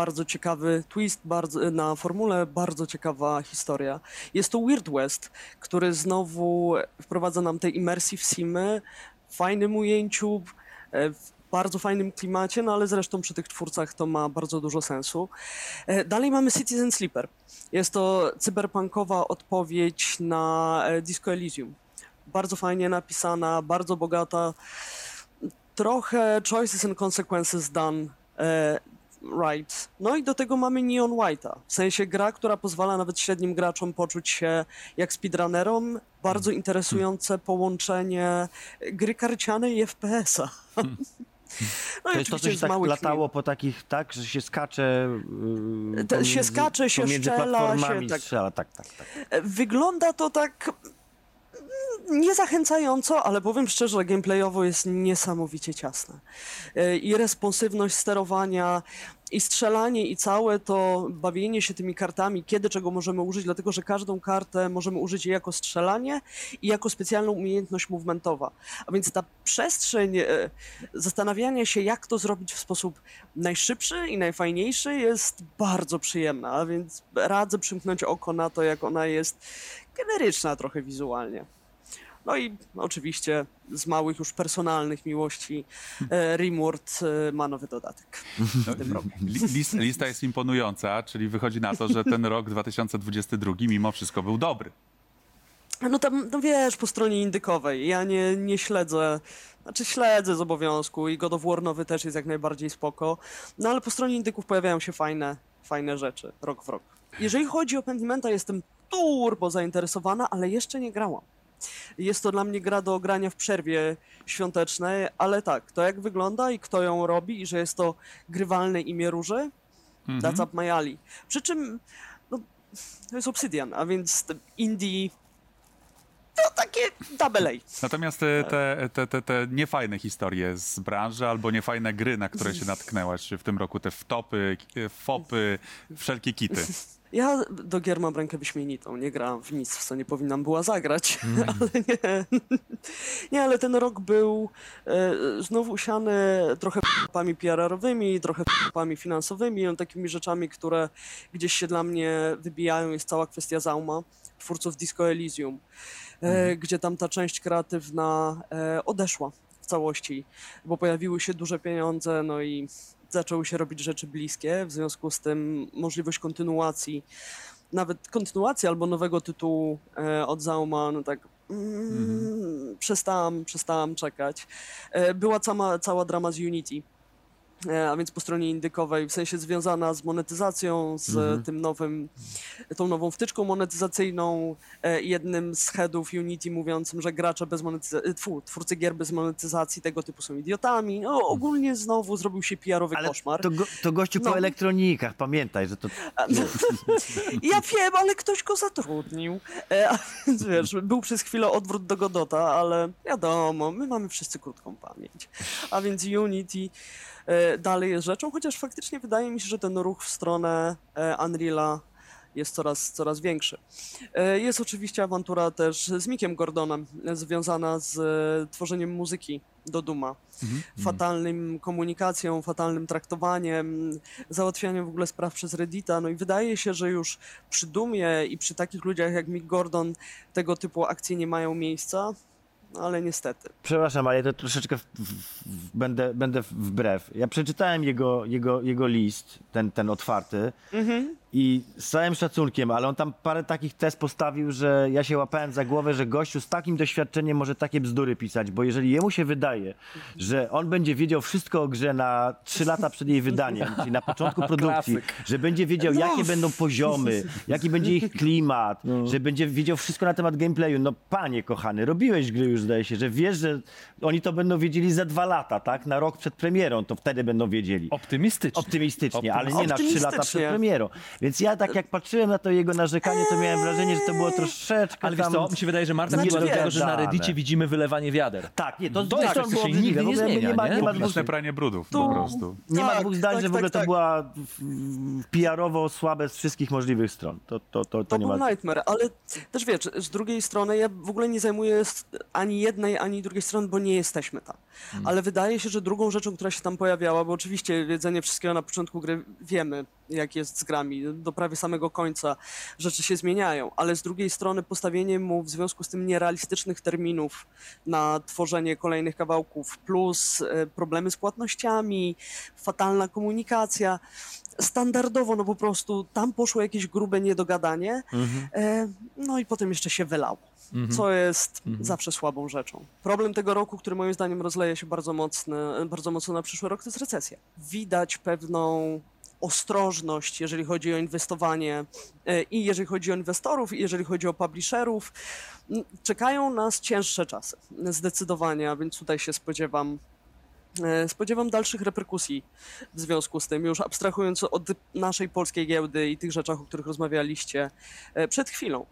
Bardzo ciekawy twist bardzo, na formule, bardzo ciekawa historia. Jest to Weird West, który znowu wprowadza nam te immersive simy w fajnym ujęciu, e, w bardzo fajnym klimacie, no ale zresztą przy tych twórcach to ma bardzo dużo sensu. E, Dalej mamy Citizen Sleeper. Jest to cyberpunkowa odpowiedź na e, Disco Elysium. Bardzo fajnie napisana, bardzo bogata. Trochę choices and consequences done right. No i do tego mamy Neon White'a. W sensie gra, która pozwala nawet średnim graczom poczuć się jak speedrunnerom. Bardzo interesujące połączenie gry karcianej (laughs) i FPS-a. No To jest to, co się tak latało po takich, tak, że się skacze. Yy, Te- się skacze, się pomiędzy szczela, platformami się tak- strzela, tak, tak, tak. Wygląda to tak mm, niezachęcająco, ale powiem szczerze, gameplayowo jest niesamowicie ciasne. E, I responsywność sterowania, i strzelanie, i całe to bawienie się tymi kartami, kiedy czego możemy użyć, dlatego że każdą kartę możemy użyć jako strzelanie i jako specjalną umiejętność movementowa. A więc ta przestrzeń e, zastanawiania się, jak to zrobić w sposób najszybszy i najfajniejszy jest bardzo przyjemna, a więc radzę przymknąć oko na to, jak ona jest generyczna trochę wizualnie. No i oczywiście z małych już personalnych miłości e, Rimworld e, ma nowy dodatek w tym roku. Li- List, lista jest imponująca, czyli wychodzi na to, że ten rok 2022 mimo wszystko był dobry. No tam, no wiesz, po stronie indykowej, ja nie, nie śledzę, znaczy śledzę z obowiązku i God of War nowy też jest jak najbardziej spoko, no ale po stronie indyków pojawiają się fajne, fajne rzeczy, rok w rok. Jeżeli chodzi o Pentimenta, jestem turbo zainteresowana, ale jeszcze nie grałam. Jest to dla mnie gra do grania w przerwie świątecznej, ale tak, to jak wygląda i kto ją robi i że jest to grywalne imię róży, that's up my alley. Przy czym, no, to jest Obsidian, a więc indie, to takie double A. Natomiast te, te, te, te, te niefajne historie z branży albo niefajne gry, na które się natknęłaś w tym roku, te wtopy, ki- fopy, wszelkie kity. (laughs) Ja do gier mam rękę wyśmienitą, nie grałam w nic, w co nie powinnam była zagrać, (laughs) ale nie. Nie, ale ten rok był e, znowu usiany trochę p***ami PR-owymi, trochę p***ami finansowymi, no, takimi rzeczami, które gdzieś się dla mnie wybijają, jest cała kwestia Zauma, twórców Disco Elysium, e, gdzie tam ta część kreatywna e, odeszła w całości, bo pojawiły się duże pieniądze, no i zaczęły się robić rzeczy bliskie, w związku z tym możliwość kontynuacji, nawet kontynuacji albo nowego tytułu e, od Zauma, no tak mm, przestałam, przestałam czekać. E, była cała, cała drama z Unity. E, A więc po stronie indykowej, w sensie związana z monetyzacją, z tym nowym, tą nową wtyczką monetyzacyjną, e, jednym z headów Unity mówiącym, że gracze bez monetyzacji, twórcy gier bez monetyzacji tego typu są idiotami. No, ogólnie znowu zrobił się PR-owy Ale koszmar. to, go, to gościu po No. elektronikach, pamiętaj, że to no, (laughs) ja wiem, ale ktoś go zatrudnił. E, a więc wiesz, był przez chwilę odwrót do Godota, ale wiadomo, my mamy wszyscy krótką pamięć. A więc Unity e, dalej jest rzeczą, chociaż faktycznie wydaje mi się, że ten ruch w stronę e, Unreala jest coraz, coraz większy. E, Jest oczywiście awantura też z Mickiem Gordonem, e, związana z e, tworzeniem muzyki do Duma. Fatalnym komunikacją, fatalnym traktowaniem, załatwianiem w ogóle spraw przez Reddita. No i wydaje się, że już przy Dumie i przy takich ludziach jak Mick Gordon tego typu akcje nie mają miejsca, ale niestety. Przepraszam, ale to troszeczkę w, w, w, będę, będę wbrew. Ja przeczytałem jego, jego, jego list, ten, ten otwarty, i z całym szacunkiem, ale on tam parę takich test postawił, że ja się łapałem za głowę, że gościu z takim doświadczeniem może takie bzdury pisać, bo jeżeli jemu się wydaje, że on będzie wiedział wszystko o grze na trzy lata przed jej wydaniem, czyli na początku produkcji, że będzie wiedział, No. jakie będą poziomy, jaki będzie ich klimat, że będzie wiedział wszystko na temat gameplayu. No panie kochany, robiłeś gry już zdaje się, że wiesz, że oni to będą wiedzieli za dwa lata, tak? Na rok przed premierą, to wtedy będą wiedzieli. Optymistycznie. Optymistycznie, ale nie na trzy lata przed premierą. Więc ja tak jak patrzyłem na to jego narzekanie, to miałem wrażenie, że to było troszeczkę Ale wiesz tam... co, mi się wydaje, że Marta Znaczy, nie do tego, że na. Reddicie widzimy wylewanie wiader. Tak, nie, to, To jest coś, co się nigdy nie zmienia, nie ma, nie? nie ma, dwóch, Publiczne pranie brudów po prostu. nie ma Tak, dwóch zdań, tak, że w tak, ogóle to tak. była w- w- PR-owo słabe z wszystkich możliwych stron. To, to, to, to, To nie był ma... nightmare, ale też wiesz, z drugiej strony ja w ogóle nie zajmuję s- ani jednej, ani drugiej strony, bo nie jesteśmy tam. Ale wydaje się, że drugą rzeczą, która się tam pojawiała, bo oczywiście wiedzenie wszystkiego na początku gry wiemy, jak jest z grami. Do prawie samego końca rzeczy się zmieniają, ale z drugiej strony postawienie mu w związku z tym nierealistycznych terminów na tworzenie kolejnych kawałków, plus e, problemy z płatnościami, fatalna komunikacja. Standardowo, no po prostu tam poszło jakieś grube niedogadanie, e, no i potem jeszcze się wylało co jest zawsze słabą rzeczą. Problem tego roku, który moim zdaniem rozleje się bardzo, mocny, bardzo mocno na przyszły rok, to jest recesja. Widać pewną ostrożność, jeżeli chodzi o inwestowanie e, i jeżeli chodzi o inwestorów, i jeżeli chodzi o publisherów. M, Czekają nas cięższe czasy, zdecydowanie, a więc tutaj się spodziewam e, Spodziewam dalszych reperkusji w związku z tym, już abstrahując od naszej polskiej giełdy i tych rzeczach, o których rozmawialiście e, przed chwilą.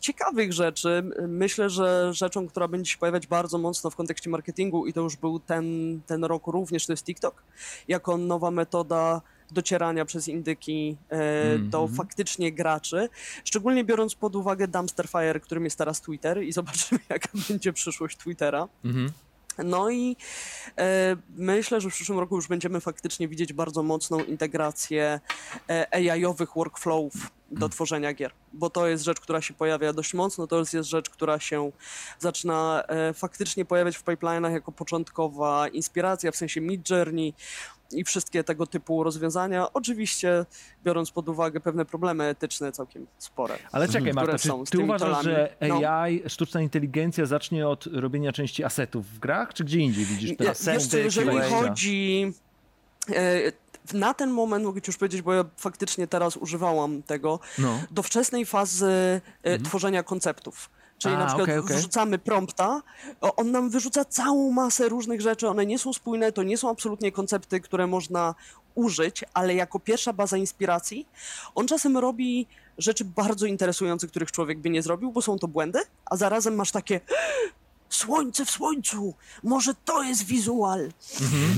Ciekawych rzeczy, myślę, że rzeczą, która będzie się pojawiać bardzo mocno w kontekście marketingu i to już był ten, ten rok również, to jest TikTok, jako nowa metoda docierania przez indyki e, do faktycznie graczy, szczególnie biorąc pod uwagę Dumpster Fire, którym jest teraz Twitter i zobaczymy, (laughs) jaka będzie przyszłość Twittera. Mhm. No i e, myślę, że w przyszłym roku już będziemy faktycznie widzieć bardzo mocną integrację e, AI-owych workflowów do tworzenia gier, bo to jest rzecz, która się pojawia dość mocno, to jest jest rzecz, która się zaczyna e, faktycznie pojawiać w pipeline'ach jako początkowa inspiracja, w sensie Mid Journey i wszystkie tego typu rozwiązania, oczywiście biorąc pod uwagę pewne problemy etyczne całkiem spore. Ale czekaj, które Marta, czy ty uważasz, tolami. że No. AI, sztuczna inteligencja zacznie od robienia części asetów w grach, czy gdzie indziej widzisz te asety, jeżeli wejścia? chodzi... e, Na ten moment mogę ci już powiedzieć, bo ja faktycznie teraz używałam tego, No. do wczesnej fazy e, tworzenia konceptów. Czyli A, na przykład okej, okej. wrzucamy prompta, on nam wyrzuca całą masę różnych rzeczy, one nie są spójne, to nie są absolutnie koncepty, które można użyć, ale jako pierwsza baza inspiracji, on czasem robi rzeczy bardzo interesujące, których człowiek by nie zrobił, bo są to błędy, a zarazem masz takie Słońce w słońcu, może to jest wizual.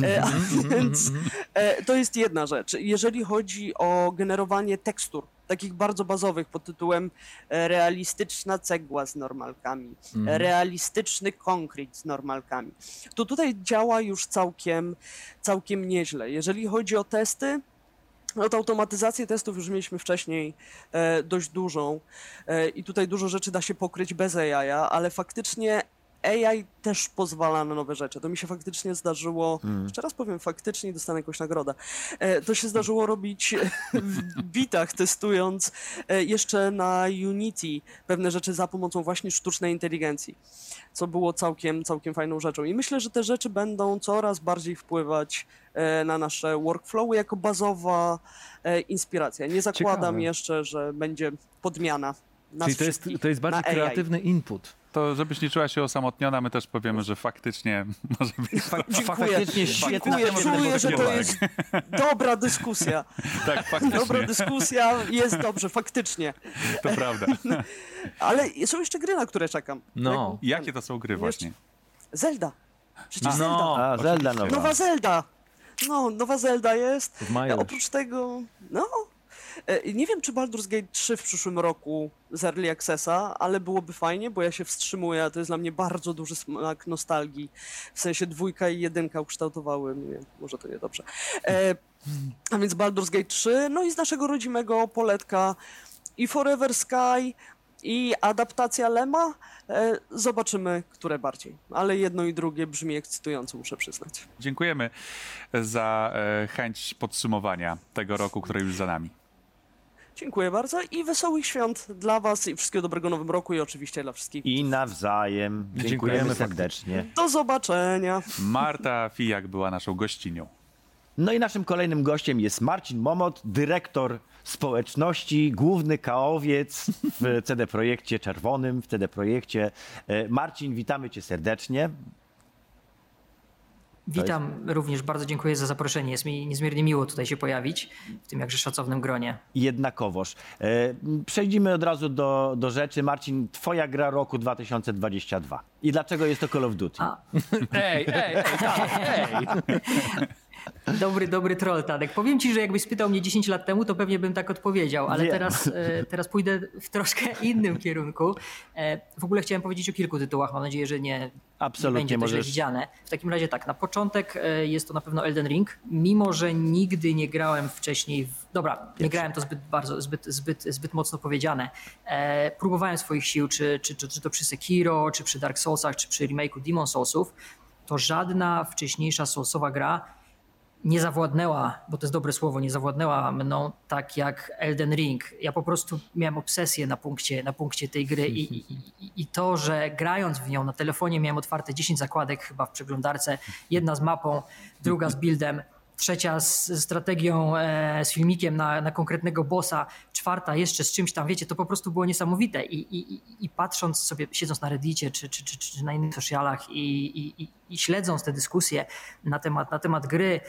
E, a więc e, to jest jedna rzecz. Jeżeli chodzi o generowanie tekstur, takich bardzo bazowych pod tytułem e, realistyczna cegła z normalkami, e, realistyczny konkret z normalkami, to tutaj działa już całkiem, całkiem nieźle. Jeżeli chodzi o testy, no to automatyzację testów już mieliśmy wcześniej e, dość dużą e, i tutaj dużo rzeczy da się pokryć bez AI, ale faktycznie AI też pozwala na nowe rzeczy. To mi się faktycznie zdarzyło, jeszcze raz powiem faktycznie dostanę jakąś nagrodę. E, to się zdarzyło robić w bitach, testując e, jeszcze na Unity pewne rzeczy za pomocą właśnie sztucznej inteligencji, co było całkiem, całkiem fajną rzeczą. I myślę, że te rzeczy będą coraz bardziej wpływać e, na nasze workflowy jako bazowa e, inspiracja. Nie zakładam Ciekawe. jeszcze, że będzie podmiana nas Czyli to jest, to jest bardziej kreatywny input. To żebyś nie czuła się osamotniona, my też powiemy, że faktycznie (laughs) może być Dziękuję. Faktycznie świetna Dziękuję, czuję, że to jest dobra dyskusja. (laughs) tak, faktycznie, Dobra dyskusja, jest dobrze, faktycznie. (laughs) to prawda. Ale są jeszcze gry, na które czekam. No. Jakie to są gry właśnie? Zelda. Przecież No. Zelda. A, Zelda nowa. Nowa Zelda. No, nowa Zelda jest. W maju. Oprócz tego, no, nie wiem, czy Baldur's Gate 3 w przyszłym roku z Early Accessa, ale byłoby fajnie, bo ja się wstrzymuję, a to jest dla mnie bardzo duży smak nostalgii. W sensie dwójka i jedynka ukształtowały mnie, może to niedobrze. E, a więc Baldur's Gate 3, no i z naszego rodzimego poletka i Forever Sky, i adaptacja Lema. E, zobaczymy, które bardziej. Ale jedno i drugie brzmi ekscytująco, muszę przyznać. Dziękujemy za e, chęć podsumowania tego roku, który już za nami. Dziękuję bardzo i wesołych świąt dla Was i wszystkiego dobrego Nowym Roku i oczywiście dla wszystkich. I nawzajem. Dziękujemy, Dziękujemy serdecznie. Do zobaczenia. Marta Fijak była naszą gościnią. No i naszym kolejnym gościem jest Marcin Momot, dyrektor społeczności, główny kaowiec w (laughs) CD Projekcie Czerwonym, w CD Projekcie. E, Marcin, witamy cię serdecznie. Witam również, bardzo dziękuję za zaproszenie. Jest mi niezmiernie miło tutaj się pojawić w tym jakże szacownym gronie. Jednakowoż. E, Przejdziemy od razu do, do rzeczy. Marcin, twoja gra roku 2022. I dlaczego jest to Call of Duty? A, (laughs) Ej, ej, ej, ej, ej. (laughs) Dobry, dobry troll, Tadek. Powiem ci, że jakbyś spytał mnie 10 lat temu, to pewnie bym tak odpowiedział, ale Wiem. teraz, e, teraz pójdę w troszkę innym kierunku. E, W ogóle chciałem powiedzieć o kilku tytułach, mam nadzieję, że nie, Absolutnie nie będzie to źle możesz. widziane. W takim razie tak, na początek e, jest to na pewno Elden Ring, mimo że nigdy nie grałem wcześniej w... Dobra, nie grałem, to zbyt bardzo, zbyt, zbyt, zbyt mocno powiedziane. Próbowałem swoich sił, czy, czy, czy, czy to przy Sekiro, czy przy Dark Soulsach, czy przy remake'u Demon Soulsów, to żadna wcześniejsza Soulsowa gra nie zawładnęła, bo to jest dobre słowo, nie zawładnęła mną tak jak Elden Ring. Ja po prostu miałem obsesję na punkcie, na punkcie tej gry i, i, i- to, że grając w nią na telefonie miałem otwarte 10 zakładek chyba w przeglądarce, jedna z mapą, druga z buildem, trzecia z strategią, e, z filmikiem na, na konkretnego bossa, czwarta jeszcze z czymś tam, wiecie, to po prostu było niesamowite. I, i, i- patrząc sobie, siedząc na Reddicie czy, czy, czy, czy na innych socialach i, i, i śledząc te dyskusje na temat, na temat gry,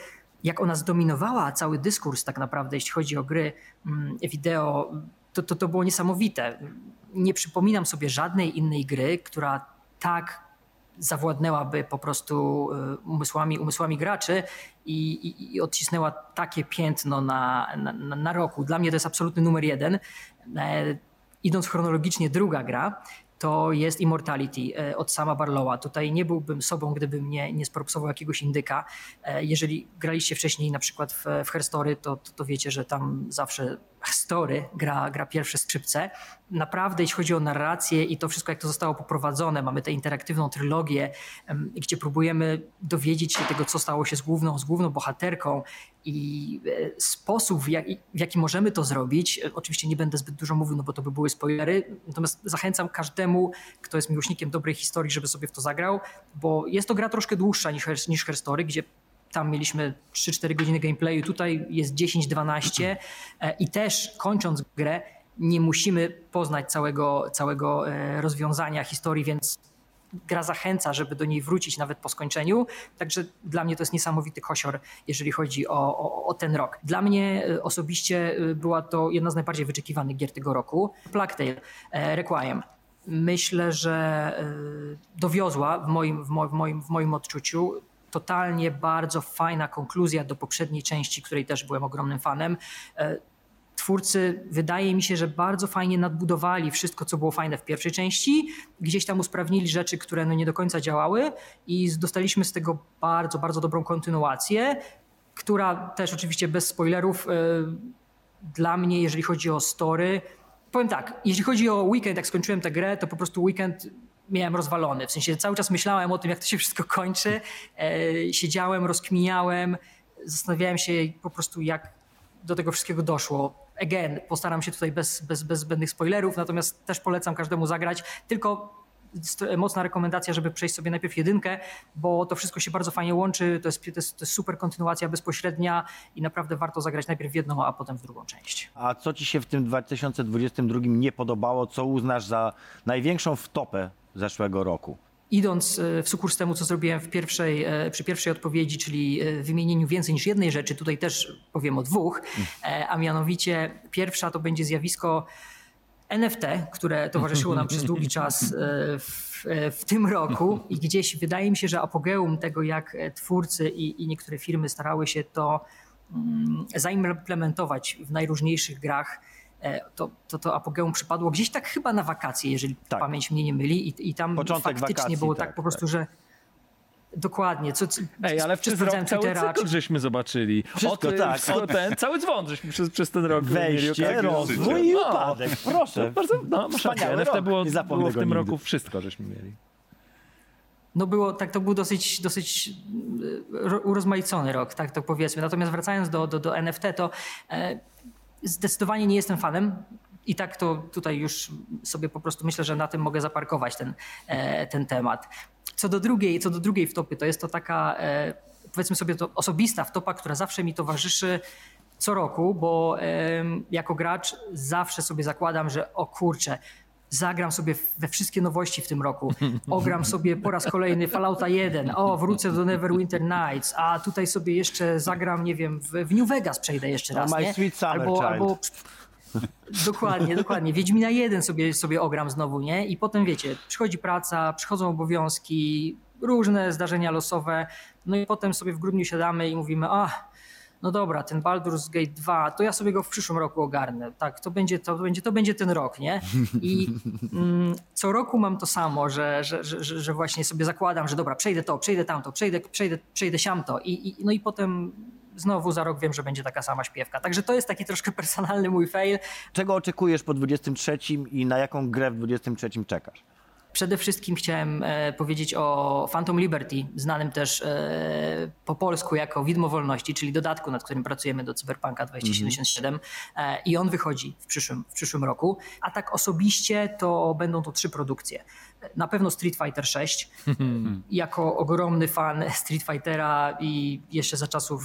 jak ona zdominowała cały dyskurs tak naprawdę, jeśli chodzi o gry mm, wideo, to, to, to było niesamowite. Nie przypominam sobie żadnej innej gry, która tak zawładnęłaby po prostu y, umysłami, umysłami graczy i, i, i odcisnęła takie piętno na, na, na roku. Dla mnie to jest absolutny numer jeden. E, idąc chronologicznie, druga gra to jest Immortality e, od sama Barlowa. Tutaj nie byłbym sobą, gdybym nie, nie spropsował jakiegoś indyka. E, Jeżeli graliście wcześniej na przykład w, w Herstory, to, to, to wiecie, że tam zawsze Story gra, gra pierwsze skrzypce. Naprawdę, jeśli chodzi o narrację i to wszystko, jak to zostało poprowadzone, mamy tę interaktywną trylogię, gdzie próbujemy dowiedzieć się tego, co stało się z główną, z główną bohaterką i e, sposób, w jaki, możemy to zrobić. e, Oczywiście nie będę zbyt dużo mówił, no bo to by były spoilery, natomiast zachęcam każdemu, kto jest miłośnikiem dobrej historii, żeby sobie w to zagrał, bo jest to gra troszkę dłuższa niż, niż Herstory, gdzie tam mieliśmy 3-4 godziny gameplayu, tutaj jest 10-12 e, i też kończąc grę nie musimy poznać całego, całego rozwiązania historii, więc gra zachęca, żeby do niej wrócić nawet po skończeniu. Także dla mnie to jest niesamowity kosior, jeżeli chodzi o, o, o ten rok. Dla mnie e, osobiście e, była to jedna z najbardziej wyczekiwanych gier tego roku. Plague e, Requiem. Myślę, że dowiozła w moim, w, mo, w, moim, w moim odczuciu totalnie bardzo fajna konkluzja do poprzedniej części, której też byłem ogromnym fanem. Twórcy, wydaje mi się, że bardzo fajnie nadbudowali wszystko, co było fajne w pierwszej części. Gdzieś tam usprawnili rzeczy, które no nie do końca działały, i dostaliśmy z tego bardzo, bardzo dobrą kontynuację, która też oczywiście bez spoilerów e, dla mnie, jeżeli chodzi o story, powiem tak, jeśli chodzi o weekend, jak skończyłem tę grę, to po prostu weekend miałem rozwalony. W sensie cały czas myślałem o tym, jak to się wszystko kończy. E, siedziałem, rozkminiałem, zastanawiałem się po prostu, jak do tego wszystkiego doszło. Again, postaram się tutaj bez, bez, bez zbędnych spoilerów, natomiast też polecam każdemu zagrać. Tylko mocna rekomendacja, żeby przejść sobie najpierw jedynkę, bo to wszystko się bardzo fajnie łączy. To jest, to jest, to jest super kontynuacja bezpośrednia i naprawdę warto zagrać najpierw w jedną, a potem w drugą część. A co ci się w tym 2022 nie podobało, co uznasz za największą wtopę zeszłego roku? Idąc e, w sukurs temu, co zrobiłem w pierwszej, e, przy pierwszej odpowiedzi, czyli e, wymienieniu więcej niż jednej rzeczy, tutaj też powiem o dwóch, a mianowicie pierwsza to będzie zjawisko NFT, które towarzyszyło nam przez długi czas w, w tym roku i gdzieś wydaje mi się, że apogeum tego, jak twórcy i, i niektóre firmy starały się to mm, zaimplementować w najróżniejszych grach, to, to, to apogeum przypadło gdzieś tak chyba na wakacje, jeżeli Tak. pamięć mnie nie myli i, i tam Początek faktycznie wakacji, było tak, tak, po prostu, że dokładnie, co, co Ej, ale przez rok cały Twittera, cykl żeśmy zobaczyli. Wszystko, Od, tak. wszystko ten, cały dzwon żeśmy przez, przez ten rok Wejście, rozwój i No. upadek. Proszę. Bardzo, no. Wspaniały NFT rok. było, Nie było w tym nigdy. roku wszystko, żeśmy mieli. No było, tak to był dosyć, dosyć e, ro- urozmaicony rok, tak to powiedzmy. Natomiast wracając do, do, do NFT, to e, zdecydowanie nie jestem fanem. I tak to tutaj już sobie po prostu myślę, że na tym mogę zaparkować ten, e, ten temat. Co do drugiej, co do drugiej wtopy, to jest to taka, e, powiedzmy sobie, to osobista wtopa, która zawsze mi towarzyszy co roku, bo jako gracz zawsze sobie zakładam, że o kurczę, zagram sobie we wszystkie nowości w tym roku. Ogram sobie po raz kolejny Fallouta 1, o wrócę do Neverwinter Nights, a tutaj sobie jeszcze zagram, nie wiem, w, New Vegas przejdę jeszcze raz, My nie? Albo, albo Dokładnie, dokładnie. Wiedźmina 1 sobie, sobie ogram znowu, nie? I potem wiecie, przychodzi praca, przychodzą obowiązki, różne zdarzenia losowe. No i potem sobie w grudniu siadamy i mówimy, a no dobra, ten Baldur's Gate 2, to ja sobie go w przyszłym roku ogarnę. Tak, to będzie, to będzie, to będzie ten rok, nie? I mm, co roku mam to samo, że, że, że, że właśnie sobie zakładam, że dobra, przejdę to, przejdę tamto, przejdę, przejdę, przejdę siamto i, i, no i potem znowu za rok wiem, że będzie taka sama śpiewka. Także to jest taki troszkę personalny mój fail. Czego oczekujesz po 23 i na jaką grę w 23 czekasz? Przede wszystkim chciałem e, powiedzieć o Phantom Liberty, znanym też e, po polsku jako Widmo Wolności, czyli dodatku, nad którym pracujemy do Cyberpunka 2077 e, i on wychodzi w przyszłym, w przyszłym roku. A tak osobiście to będą to trzy produkcje. Na pewno Street Fighter 6. jako ogromny fan Street Fightera i jeszcze za czasów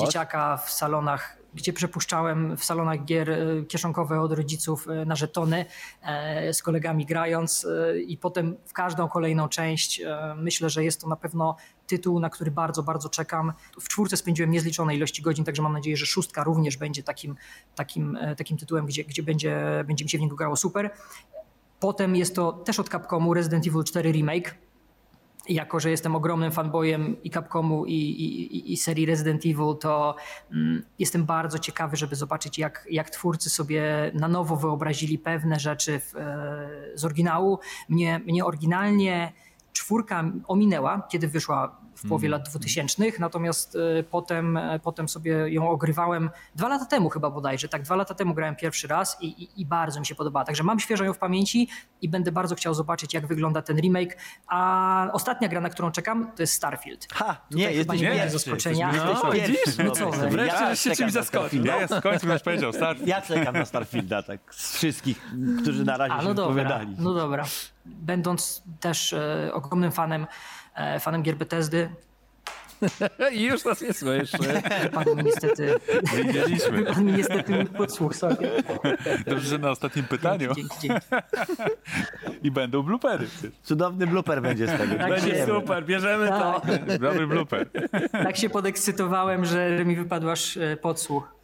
dzieciaka w salonach gdzie przepuszczałem w salonach gier e, kieszonkowe od rodziców e, na żetony e, z kolegami grając i potem w każdą kolejną część myślę, że jest to na pewno tytuł, na który bardzo, bardzo czekam. W czwórce spędziłem niezliczone ilości godzin, także mam nadzieję, że szóstka również będzie takim, takim, takim tytułem, gdzie, gdzie będzie, będzie mi się w niego grało super. Potem jest to też od Capcomu Resident Evil 4 Remake. Jako, że jestem ogromnym fanboyem i Capcomu i, i, i- serii Resident Evil, to mm, jestem bardzo ciekawy, żeby zobaczyć, jak, jak twórcy sobie na nowo wyobrazili pewne rzeczy w, e, z oryginału. Mnie, mnie oryginalnie czwórka ominęła, kiedy wyszła w połowie lat 2000, natomiast e, potem, e, potem sobie ją ogrywałem dwa lata temu chyba bodajże, tak, dwa lata temu grałem pierwszy raz i, i, i bardzo mi się podobała, także mam świeżo ją w pamięci i będę bardzo chciał zobaczyć, jak wygląda ten remake, a ostatnia gra, na którą czekam, to jest Starfield. Ha, Tutaj nie, jesteś nie pierwszy. będzie zaskoczenia. No, pierwszy. widzisz? No co wy? Wreszcie Ja się czymś zaskoczył. Jest, w końcu ktoś powiedział, start. Ja czekam na Starfielda, tak z wszystkich, którzy na razie A, się no dobra, wypowiadali. no dobra. Będąc też e, ogromnym fanem, fanem gier Bethesdy, (laughs) I już nas nie słyszy. (laughs) pan mi niestety, Wiedzieliśmy. (laughs) pan mi niestety nie podsłuchł sobie. Dobrze, że na ostatnim pytaniu Dzięki, dzięki. i będą bloopery. Cudowny blooper będzie z tego. Tak Będzie się- super, bierzemy to. Tak, Dobry blooper. tak się podekscytowałem, że, mi wypadł aż e, podsłuch.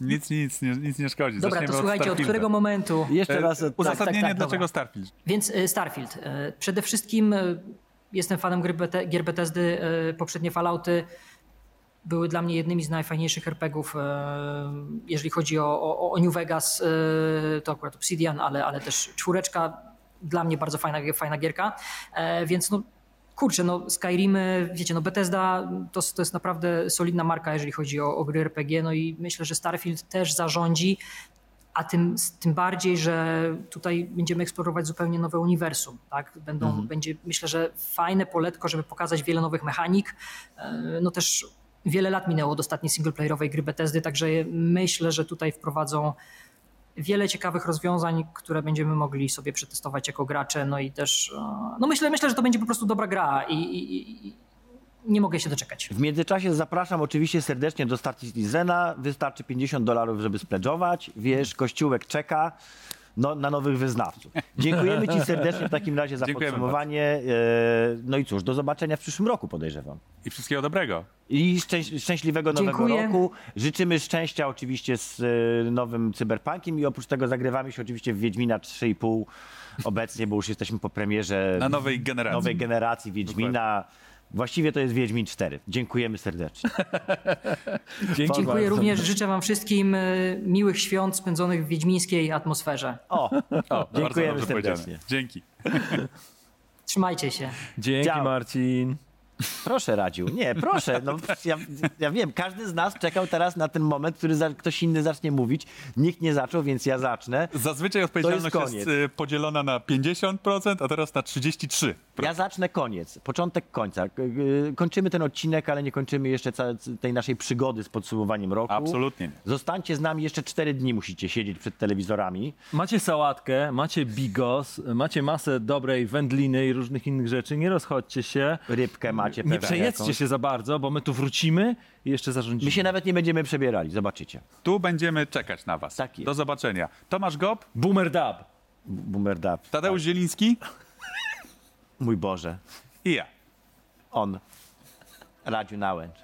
Nic, nic, nie, nic nie szkodzi. Dobra, Zaczniemy to słuchajcie, od Starfielda. którego momentu? Jeszcze E, raz, tak, Uzasadnienie, tak, tak, dlaczego dobra. Starfield. Więc e, Starfield. E, Przede wszystkim e, jestem fanem gry gier Bethesdy. E, Poprzednie Fallouty były dla mnie jednymi z najfajniejszych RPGów, e, jeżeli chodzi o, o, o New Vegas, e, to akurat Obsidian, ale, ale też czwóreczka, dla mnie bardzo fajna, fajna gierka, więc no kurczę, no Skyrimy, wiecie, no Bethesda to, to jest naprawdę solidna marka, jeżeli chodzi o, o gry RPG, no i myślę, że Starfield też zarządzi, a tym, tym bardziej, że tutaj będziemy eksplorować zupełnie nowe uniwersum. Tak? Będą, Będzie, myślę, że fajne poletko, żeby pokazać wiele nowych mechanik. E, No też wiele lat minęło od ostatniej singleplayerowej gry Bethesdy, także myślę, że tutaj wprowadzą wiele ciekawych rozwiązań, które będziemy mogli sobie przetestować jako gracze. No i też, e, no myślę, myślę że to będzie po prostu dobra gra i, i nie mogę się doczekać. W międzyczasie zapraszam oczywiście serdecznie do Star Citizena. Wystarczy 50 dolarów, żeby spledżować. Wiesz, kościółek czeka no, na nowych wyznawców. Dziękujemy Ci serdecznie w takim razie za Dziękujemy podsumowanie. E, No i cóż, do zobaczenia w przyszłym roku podejrzewam. I wszystkiego dobrego. I szczęś- szczęśliwego nowego Dziękuję. roku. Życzymy szczęścia oczywiście z e, nowym Cyberpunkiem i oprócz tego zagrywamy się oczywiście w Wiedźmina 3,5 obecnie, bo już jesteśmy po premierze Na nowej generacji. nowej generacji Wiedźmina. Właściwie to jest Wiedźmin 4. Dziękujemy serdecznie. (laughs) Dzięki Dziękuję bardzo. również, życzę Wam wszystkim e, miłych świąt spędzonych w wiedźmińskiej atmosferze. O, O, (laughs) bardzo Dziękujemy dobrze serdecznie. Dzięki. Trzymajcie się. Dzięki Ciao. Marcin. Proszę Radziu. Nie, proszę. No, ja, ja wiem, każdy z nas czekał teraz na ten moment, który za, ktoś inny zacznie mówić. Nikt nie zaczął, więc ja zacznę. Zazwyczaj odpowiedzialność jest, koniec. y, podzielona na 50%, a teraz na 33%. Ja zacznę koniec, początek końca. Y, Kończymy ten odcinek, ale nie kończymy jeszcze tej naszej przygody z podsumowaniem roku. Absolutnie nie. Zostańcie z nami jeszcze cztery dni, musicie siedzieć przed telewizorami. Macie sałatkę, macie bigos, macie masę dobrej wędliny i różnych innych rzeczy. Nie rozchodźcie się. Rybkę macie Nie pewnie przejedzcie jakąś. się za bardzo, bo my tu wrócimy i jeszcze zarządzimy. My się nawet nie będziemy przebierali, zobaczycie. Tu będziemy czekać na was. Tak jest. Do zobaczenia. Tomasz Gob, Boomer dub. Boomer dub. Tadeusz Zieliński Mój Boże. i ja. On. Radziu Nałęcz.